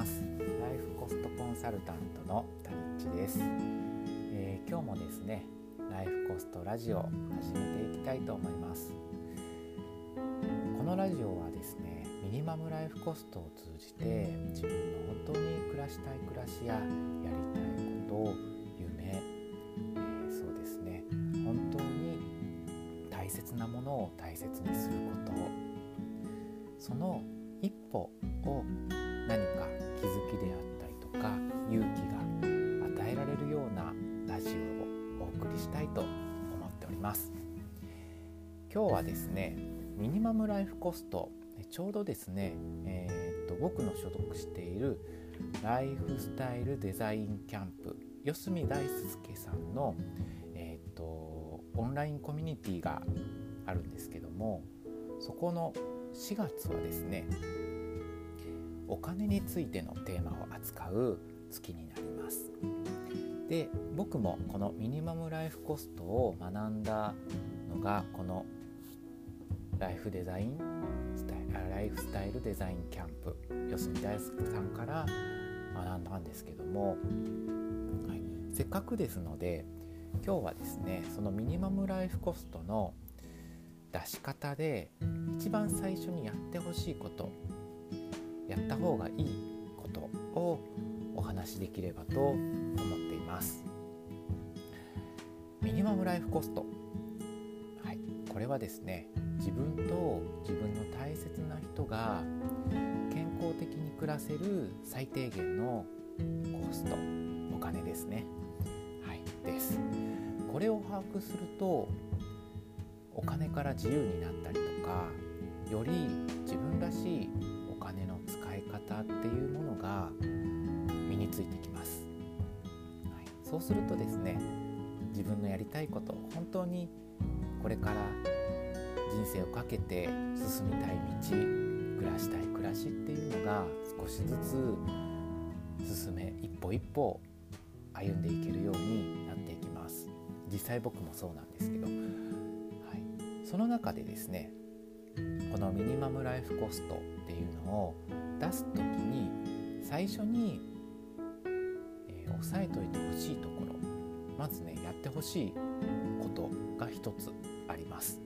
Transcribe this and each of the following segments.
ます。ライフコストコンサルタントの谷地です、えー、今日もですねライフコストラジオ始めていきたいと思います。このラジオはですねミニマムライフコストを通じて自分の本当に暮らしたい暮らしややりたいこと夢、えー、そうですね本当に大切なものを大切にすることその一歩を何か気づきであったりとか勇気が与えられるようなラジオをお送りしたいと思っております。今日はですねミニマムライフコストちょうどですね、えー、っと僕の所属しているライフスタイルデザインキャンプ四隅大輔さんの、えー、っとオンラインコミュニティがあるんですけどもそこの4月はですねお金についてのテーマを扱う月になります。で僕もこのミニマムライフコストを学んだのがこのライフデザインスタイルライフスタイルデザインキャンプ四隅大輔さんから学んだんですけども、はい、せっかくですので今日はですねそのミニマムライフコストの出し方で一番最初にやってほしいことやった方がいいことをお話しできればと思っています。ミニマムライフコスト。はい。これはですね自分と自分の大切な人が健康的に暮らせる最低限のコストお金ですね。はい。です。これを把握するとお金から自由になったりとかより自分らしいっていうものが身についてきます、はい、そうするとですね自分のやりたいこと本当にこれから人生をかけて進みたい道暮らしたい暮らしっていうのが少しずつ進め一歩一歩歩んでいけるようになっていきます。実際僕もそうなんですけど、はい、その中でですねこのミニマムライフコストっていうのを出す時に最初に、えー、押さえといてほしいところまずねやってほしいことが一つあります。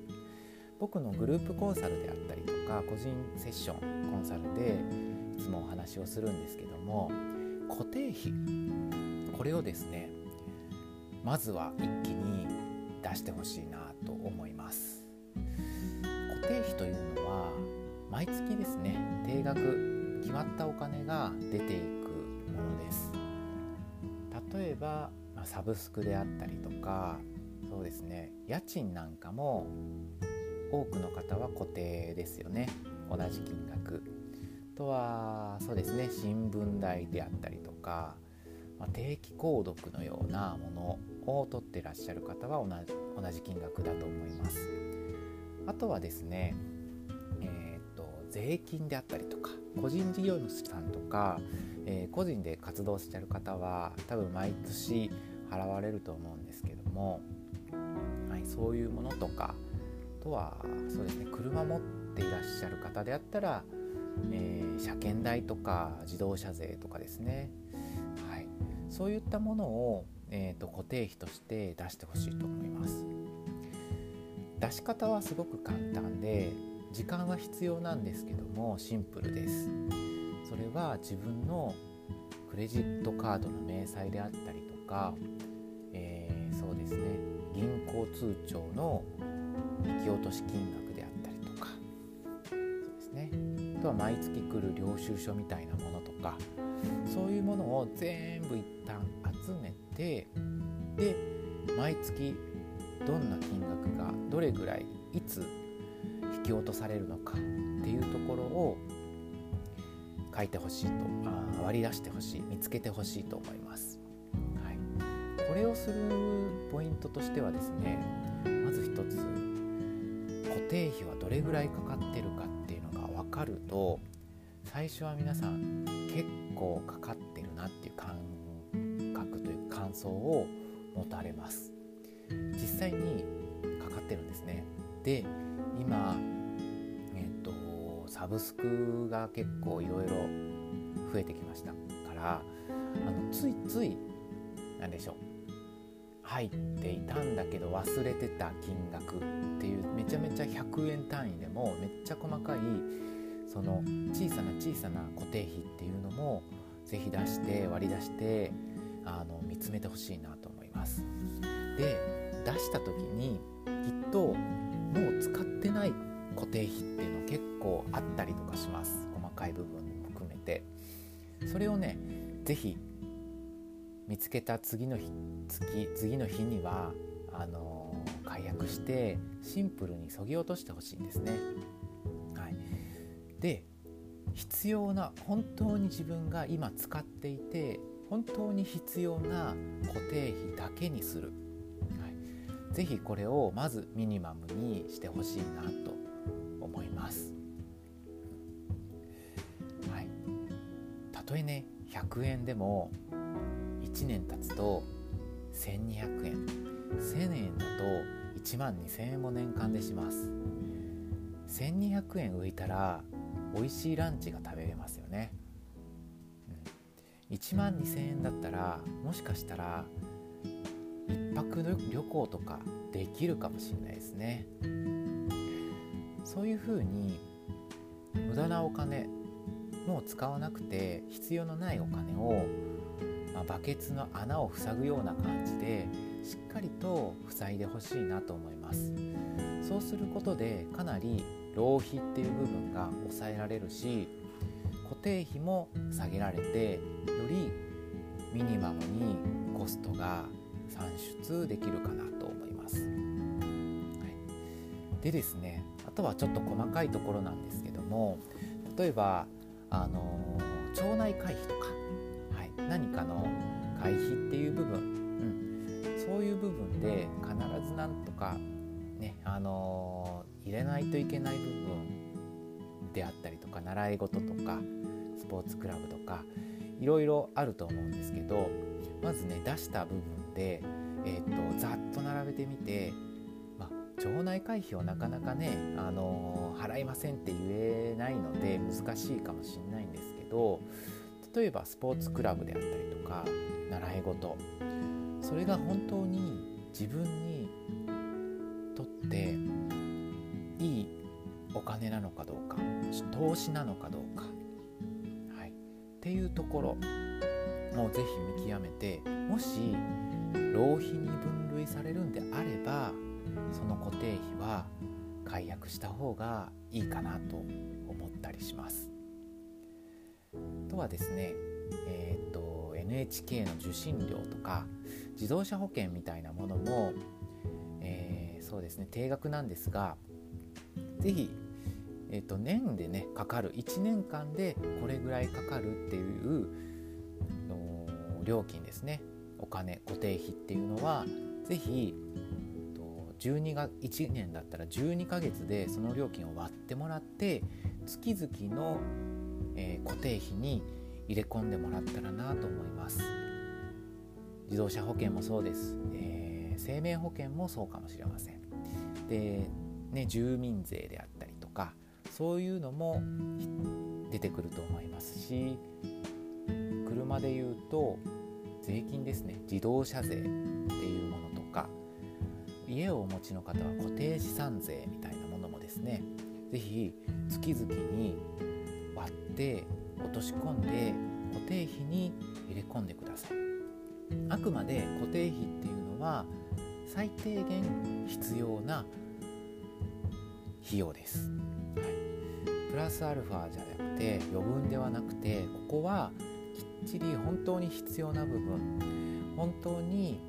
僕のグループコンサルであったりとか個人セッションコンサルでいつもお話をするんですけども固定費これをですねまずは一気に出してほしいなと思います。固定費というのは毎月ですね定額決まったお金が出ていくものです。例えばサブスクであったりとかそうですね家賃なんかも多くの方は固定ですよね。同じ金額。とはそうですね新聞代であったりとか、ま、定期購読のようなものを取ってらっしゃる方は同じ金額だと思います。あとはですね、税金であったりとか個人事業主さんとか、えー、個人で活動してる方は多分毎年払われると思うんですけども、はい、そういうものとかあとはそうですね車持っていらっしゃる方であったら、えー、車検代とか自動車税とかですね、はい、そういったものを、えーと、固定費として出してほしいと思います。出し方はすごく簡単で時間は必要なんですけどもシンプルです。それは自分のクレジットカードの明細であったりとか、えー、そうですね。銀行通帳の引き落とし金額であったりとかそうですね。あとは毎月来る領収書みたいなものとかそういうものを全部一旦集めてで毎月どんな金額がどれぐらいいつき落とされるのかっていうところを書いてほしいとあ割り出してほしい見つけてほしいと思います、はい、これをするポイントとしてはですねまず一つ固定費はどれぐらいかかってるかっていうのが分かると最初は皆さん結構かかってるなっていう感覚という感想を持たれます。実際にかかってるんですね。で今、サブスクが結構いろいろ増えてきましたからあのついつい何でしょう入っていたんだけど忘れてた金額っていうめちゃめちゃ100円単位でもめっちゃ細かいその小さな小さな固定費っていうのも是非出して割り出してあの見つめてほしいなと思います。で出した時にきっともう使ってない固定費っていうの結構あったりとかします。細かい部分も含めて。それをね是非見つけた次の日次次の日にはあの解約してシンプルにそぎ落としてほしいんですね。はい、で必要な本当に自分が今使っていて本当に必要な固定費だけにする、はい、ぜひこれをまずミニマムにしてほしいなと100円でも1年経つと1200円。1000円だと1万2000円も年間でします。1200円浮いたら美味しいランチが食べれますよね、うん、1万2000円だったらもしかしたら1泊旅行とかできるかもしれないですね。そういうふうに無駄なお金もう使わなくて必要のないお金をまあ、バケツの穴を塞ぐような感じでしっかりと塞いでほしいなと思います。そうすることでかなり浪費っていう部分が抑えられるし固定費も下げられてよりミニマムにコストが算出できるかなと思います、はい、でですねあとはちょっと細かいところなんですけども例えばあの腸内会費とか。はい。何かの会費っていう部分、うん、そういう部分で必ずなんとかねあの、入れないといけない部分であったりとか習い事とかスポーツクラブとかいろいろあると思うんですけどまずね出した部分で、えーと、ざっと並べてみて、町内会費をなかなかね、あの、払いませんって言えないので難しいかもしれないんですけど例えばスポーツクラブであったりとか習い事。それが本当に自分にとっていいお金なのかどうか投資なのかどうか、はい、っていうところもぜひ見極めてもし浪費に分類されるんであればその固定費は解約した方がいいかなと思ったりします。とはですね、えーと、NHK の受信料とか自動車保険みたいなものも、えー、そうですね定額なんですが是非、えーと、年でねかかる1年間でこれぐらいかかるっていう料金ですねお金固定費っていうのは是非12が1年だったら12ヶ月でその料金を割ってもらって月々のえー、固定費に入れ込んでもらったらなと思います。自動車保険もそうです、えー、生命保険もそうかもしれません。で、ね、住民税であったりとかそういうのも出てくると思いますし車で言うと税金ですね。自動車税っていうの家をお持ちの方は固定資産税みたいなものもですね是非月々に割って落とし込んで固定費に入れ込んでください。あくまで固定費っていうのは最低限必要な費用です、はい、プラスアルファじゃなくて余分ではなくてここはきっちり本当に必要な部分本当に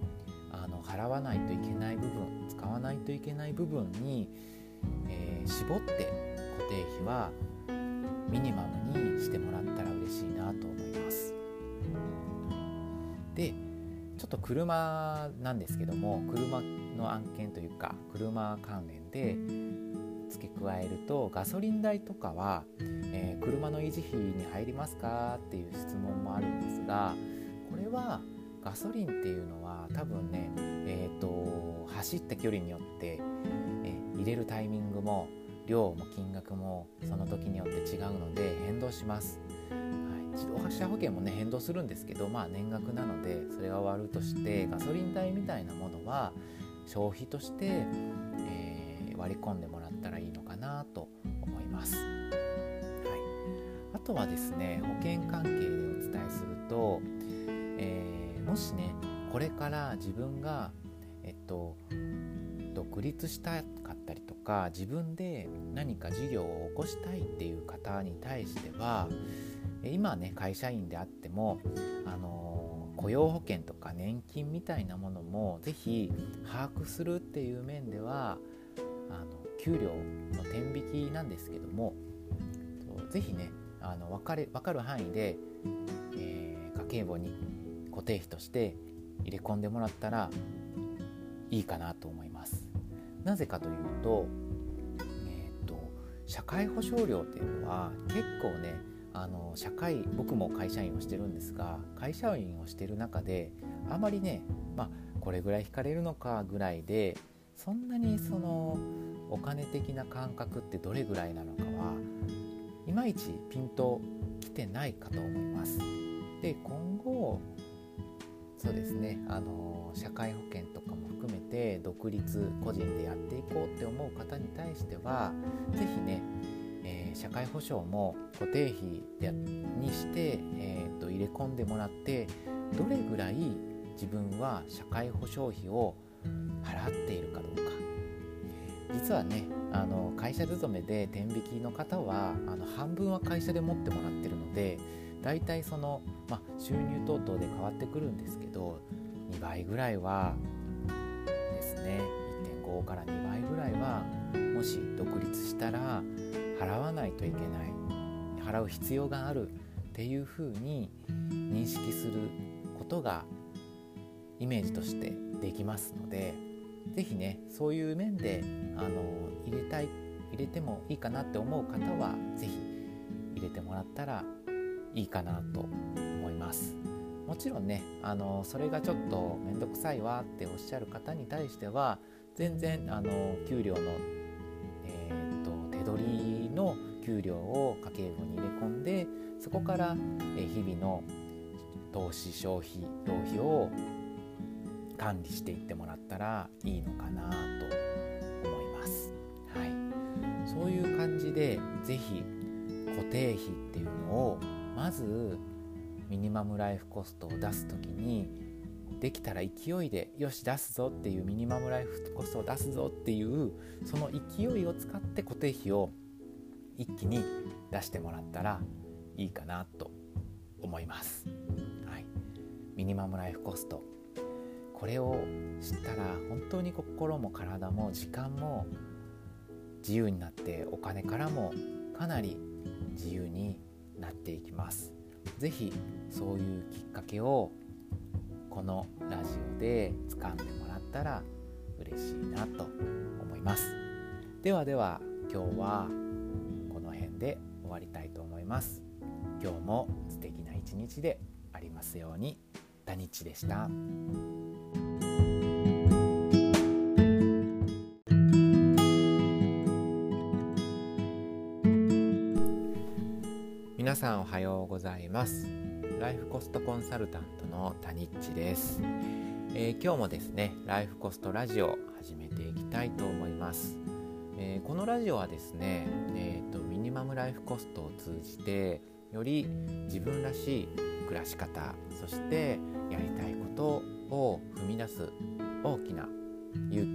払わないといけない部分使わないといけない部分に、えー、絞って固定費はミニマムにしてもらったら嬉しいなと思います。でちょっと車なんですけども車の案件というか車関連で付け加えるとガソリン代とかは、えー、車の維持費に入りますかっていう質問もあるんですがこれはガソリンっていうのは多分ね、えーと、走った距離によって、え、入れるタイミングも量も金額もその時によって違うので変動します、はい、自動車保険もね変動するんですけどまあ年額なのでそれが終わるとしてガソリン代みたいなものは消費として、えー、割り込んでもらったらいいのかなと思います。はい、あとはですね保険関係でお伝えすると、えー、もしねこれから自分がえっと独立したかったりとか自分で何か事業を起こしたいっていう方に対しては今ね会社員であってもあの雇用保険とか年金みたいなものも是非把握するっていう面ではあの給料の天引きなんですけども是非ねあの分かる分かる範囲で、えー、家計簿に固定費として入れ込んでもらったらいいかなと思います。なぜかというと,、えーと、社会保障料っていうのは結構ねあの社会僕も会社員をしてるんですが会社員をしてる中であまりね、まあ、これぐらい引かれるのかぐらいでそんなにそのお金的な感覚ってどれぐらいなのかはいまいちピンときてないかと思います。で今後そうですね。あの社会保険とかも含めて独立個人でやっていこうって思う方に対しては是非ね、えー、社会保障も固定費でにして、えーと、入れ込んでもらってどれぐらい自分は社会保障費を払っているかどうか。実はねあの会社勤めで天引きの方はあの半分は会社で持ってもらってるので大体その、ま、収入等々で変わってくるんですけど2倍ぐらいはですね1.5から2倍ぐらいはもし独立したら払わないといけない払う必要があるっていうふうに認識することがイメージとしてできますので是非ねそういう面であの入れたい入れてもいいかなって思う方は是非入れてもらったらいいかなと思いますもちろんねあのそれがちょっと面倒くさいわっておっしゃる方に対しては全然あの給料の、えーと、手取りの給料を家計簿に入れ込んでそこから、え日々の投資消費浪費を管理していってもらったらいいのかなと思います。はい、そういう感じで是非固定費っていうのをまずミニマムライフコストを出す時にできたら勢いでよし出すぞっていうミニマムライフコストを出すぞっていうその勢いを使って固定費を一気に出してもらったらいいかなと思います。はい、ミニマムライフコストこれを知ったら本当に心も体も時間も自由になってお金からもかなり自由になっていきます。是非そういうきっかけをこのラジオで掴んでもらったら嬉しいなと思います。ではでは今日はこの辺で終わりたいと思います。今日も素敵な一日でありますように。ダニッチでした。皆さんおはようございます。ライフコストコンサルタントのタニッチです、えー、今日もですねライフコストラジオ始めていきたいと思います、えー、このラジオはですね、えーと、ミニマムライフコストを通じてより自分らしい暮らし方そしてやりたいことを踏み出す大きな勇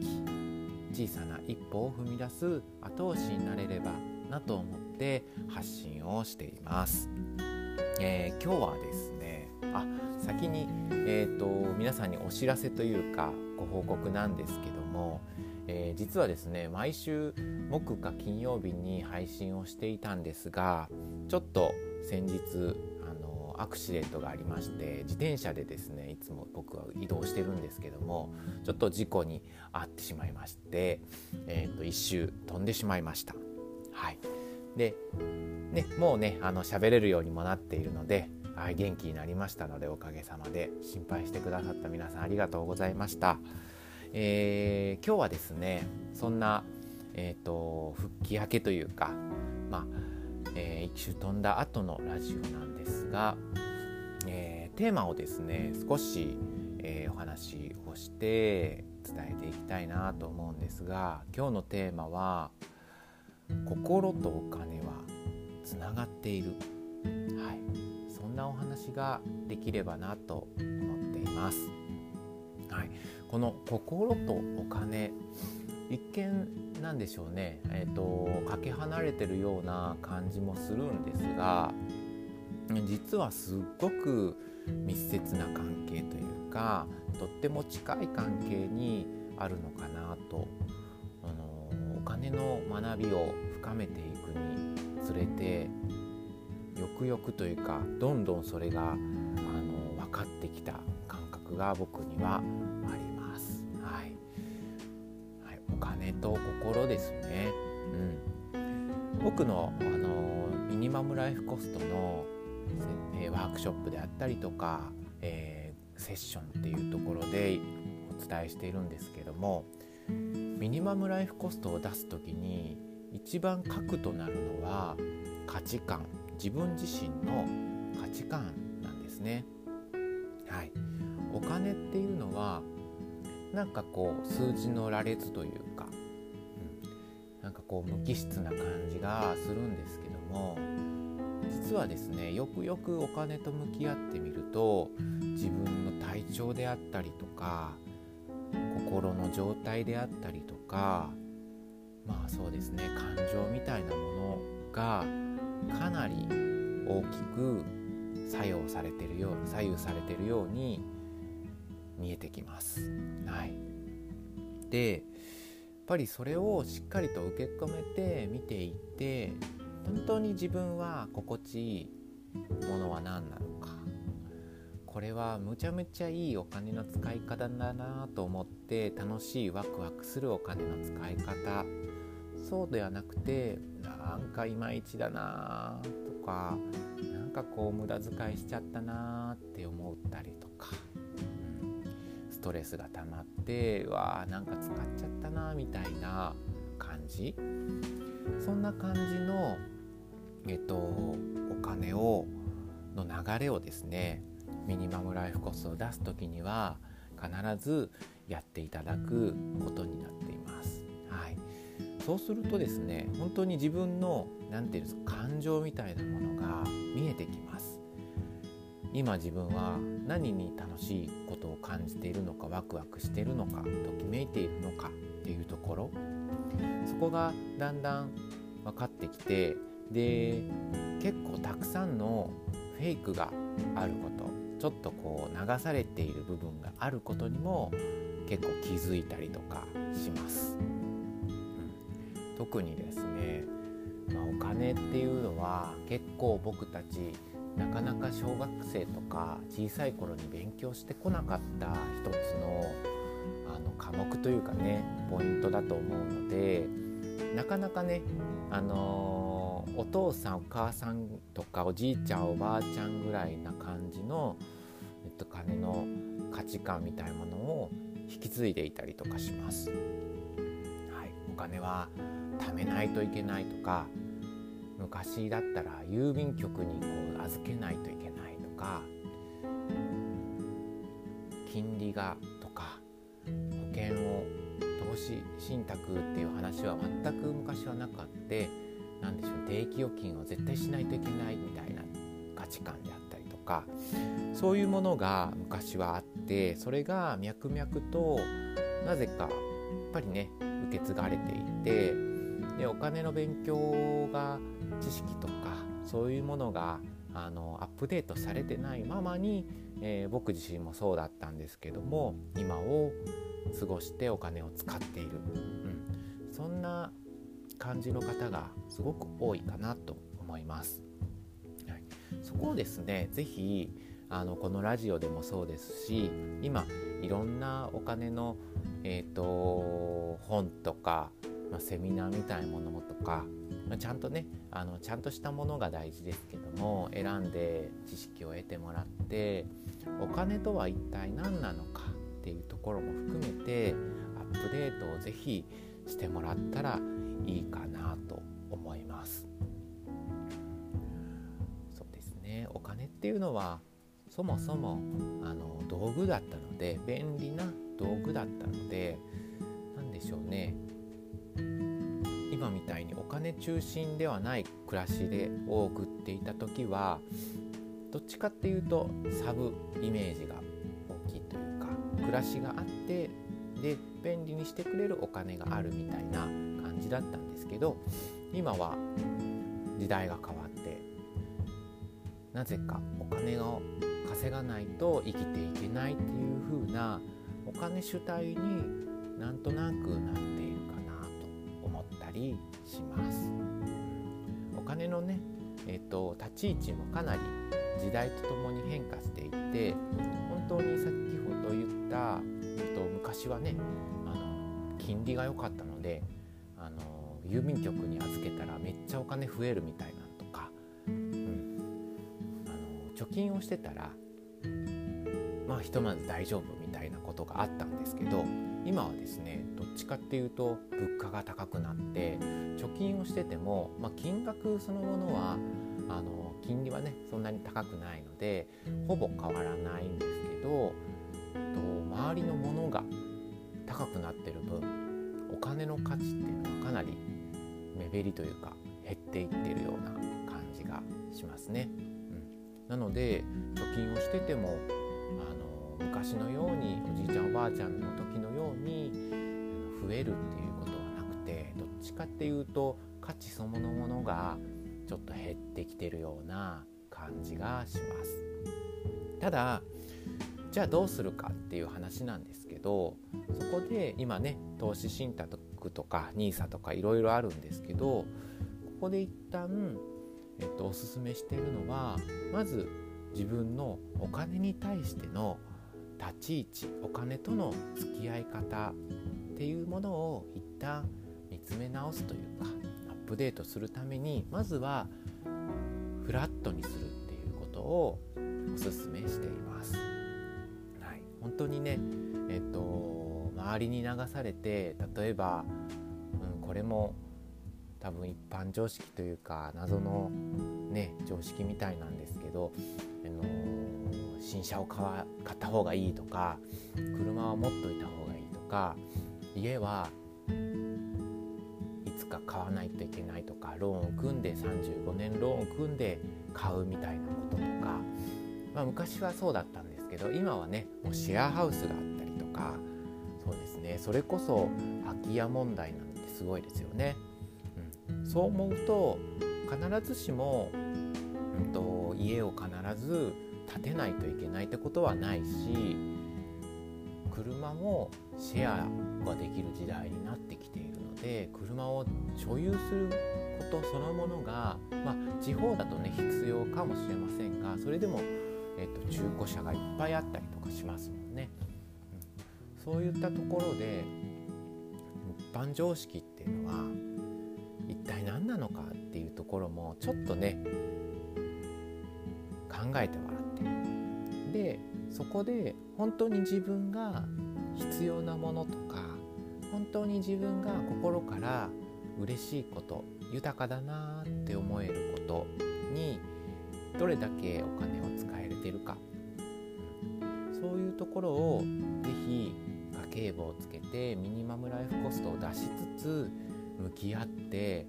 気小さな一歩を踏み出す後押しになれればなと思っで発信をしています。えー、今日はですねあ先に、えーと、皆さんにお知らせというかご報告なんですけども、えー、実はですね毎週木か金曜日に配信をしていたんですがちょっと先日あのアクシデントがありまして自転車でですねいつも僕は移動してるんですけどもちょっと事故に遭ってしまいまして、えーと、と一周飛んでしまいました。はいで、ね、もうねあの喋れるようにもなっているので、はい、元気になりましたのでおかげさまで心配してくださった皆さんありがとうございました。えー、今日はですねそんな、えーと、復帰明けというか、まあえー、一周飛んだ後のラジオなんですが、えー、テーマをですね少し、えー、お話をして伝えていきたいなと思うんですが今日のテーマは「心とお金はつながっている」はい、そんなお話ができればなと思っています。はい、この心とお金一見なんでしょうね、えーと、かけ離れてるような感じもするんですが実はすっごく密接な関係というかとっても近い関係にあるのかなとのお金の学びを深めていくにつれてよくよくというかどんどんそれがあの分かってきた感覚が僕にはあります。はい。お金と心ですね。うん、僕のあのミニマムライフコストの、えワークショップであったりとか、えー、セッションっていうところでお伝えしているんですけどもミニマムライフコストを出す時に一番核となるのは価値観。自分自身の価値観なんですね。はい、お金っていうのはなんかこう数字の羅列というか、うん、なんかこう無機質な感じがするんですけども実はですねよくよくお金と向き合ってみると自分の体調であったりとか心の状態であったりとかまあそうですね感情みたいなものがかなり大きく作用されてるよう左右されてるように見えてきます。はい、でやっぱりそれをしっかりと受け止めて見ていって本当に自分は心地いいものは何なのかこれはむちゃむちゃいいお金の使い方だなと思って楽しいワクワクするお金の使い方。そうではなくてなんかいまいちだなとかなんかこう無駄遣いしちゃったなって思ったりとかうんストレスが溜まってわーなんか使っちゃったなみたいな感じ。そんな感じのえっとお金をの流れをですねミニマムライフコストを出す時には必ずやっていただくことになっています。はい、そうするとですね本当に自分の何て言うんですか感情みたいなものが見えてきます。今自分は何に楽しいことを感じているのかワクワクしているのかときめいているのかっていうところそこがだんだん分かってきてで結構たくさんのフェイクがあることちょっとこう流されている部分があることにも結構気づいたりとかします。うん、特にですね、まあ、お金っていうのは結構僕たちなかなか小学生とか小さい頃に勉強してこなかった一つのあの科目というかねポイントだと思うのでなかなかねあのー、お父さんお母さんとかおじいちゃんおばあちゃんぐらいな感じの、えっと、金の価値観みたいなものを引き継いでいたりとかします。はい、お金は貯めないといけないとか昔だったら郵便局にこう預けないといけないとか金利がとか保険を投資信託っていう話は全く昔はなかって何でしょう定期預金を絶対しないといけないみたいな価値観であったりとかそういうものが昔はあってそれが脈々となぜかやっぱりね受け継がれていてでお金の勉強が知識とかそういうものがあのアップデートされてないままに、えー、僕自身もそうだったんですけども今を過ごしてお金を使っている、うん、そんな感じの方がすごく多いかなと思います。はい、そこをですね是非あのこのラジオでもそうですし今いろんなお金の、えーと本とかまあ、セミナーみたいなものとか、まあ、ちゃんとねあのちゃんとしたものが大事ですけども選んで知識を得てもらってお金とは一体何なのかっていうところも含めてアップデートをぜひしてもらったらいいかなと思います。そうですねお金っていうのはそもそもあの道具だったので便利な道具だったので何でしょうね今みたいにお金中心ではない暮らしでを送っていた時はどっちかっていうとサブイメージが大きいというか暮らしがあってで便利にしてくれるお金があるみたいな感じだったんですけど今は時代が変わってなぜかお金を稼がないと生きていけないっていう風なお金主体になんとなくなっているかなと思ったりします。お金のね、えーと、立ち位置もかなり時代とともに変化していって本当に先ほど言った、えーと、昔はねあの金利が良かったのであの郵便局に預けたらめっちゃお金増えるみたいなとか、うん、あの貯金をしてたらまあひとまず大丈夫みたいなことがあったんですけど今はですねどっちかっていうと物価が高くなって貯金をしてても、まあ、金額そのものはあの金利はねそんなに高くないのでほぼ変わらないんですけどと周りのものが高くなってる分お金の価値っていうのはかなり目減りというか減っていってるような感じがしますね。うん、なので貯金をしててもあの昔のようにおじいちゃんおばあちゃんの時のように増えるっていうことはなくてどっちかっていうと価値そのものがちょっと減ってきてるような感じがします。ただじゃあどうするかっていう話なんですけどそこで今ね投資信託とか NISA とかいろいろあるんですけどここで一旦、えっと、おすすめしてるのはまず自分のお金に対しての立ち位置お金との付き合い方っていうものを一旦見つめ直すというかアップデートするためにまずはフラットにするっていうことをおすすめしています。本当にねえっと周りに流されて例えば、うん、これも多分一般常識というか謎のね常識みたいなんですけど、あの新車を買わ買った方がいいとか車は持っといた方がいいとか家はいつか買わないといけないとかローンを組んで35年ローンを組んで買うみたいなこととか、まあ、昔はそうだったんですけど今はねもうシェアハウスがあったりとかそうですねそれこそ空き家問題なんてすごいですよね。うん、そう思うと必ずしも、うんと、家を必ず建てないといけないってことはないし車もシェアができる時代になってきているので車を所有することそのものが、まあ、地方だとね必要かもしれませんがそれでも、えっと、中古車がいっぱいあったりとかしますもんね。うん、そういったところで一般常識っていうのは一体何なのかっていうところもちょっとね考えてもらってでそこで本当に自分が必要なものとか本当に自分が心から嬉しいこと豊かだなって思えることにどれだけお金を使えてるかそういうところを是非家計簿をつけてミニマムライフコストを出しつつ向き合って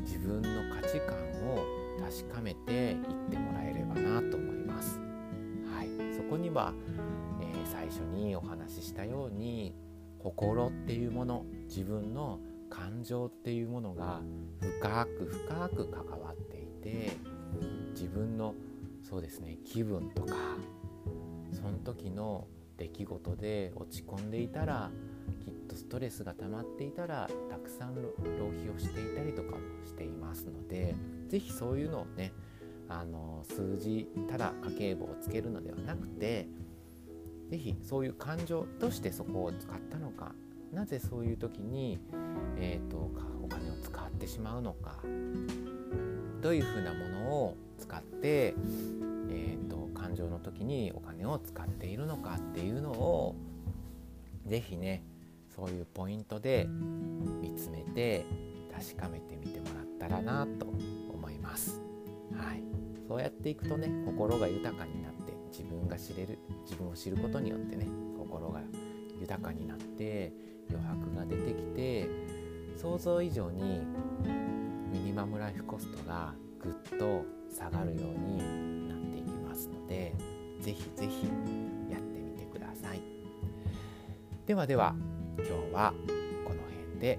自分の価値観を確かめていってもらえればなと思います。はい、そこには、えー、最初にお話ししたように心っていうもの自分の感情っていうものが深く深く関わっていて自分のそうですね気分とかその時の出来事で落ち込んでいたらきっとストレスが溜まっていたらたくさん浪費をしていたりとかもしていますので是非そういうのをねあの数字ただ家計簿をつけるのではなくて是非そういう感情としてそこを使ったのかなぜそういう時に、えーと、お金を使ってしまうのかどういうふうなものを使って、えーと、と感情の時にお金を使っているのかっていうのを是非ねそういうポイントで見つめて確かめてみてもらったらなと思います。はい、そうやっていくとね心が豊かになって自分が知れる自分を知ることによってね心が豊かになって余白が出てきて想像以上にミニマムライフコストがぐっと下がるようになっていきますのでぜひぜひやってみてください。ではでは今日はこの辺で。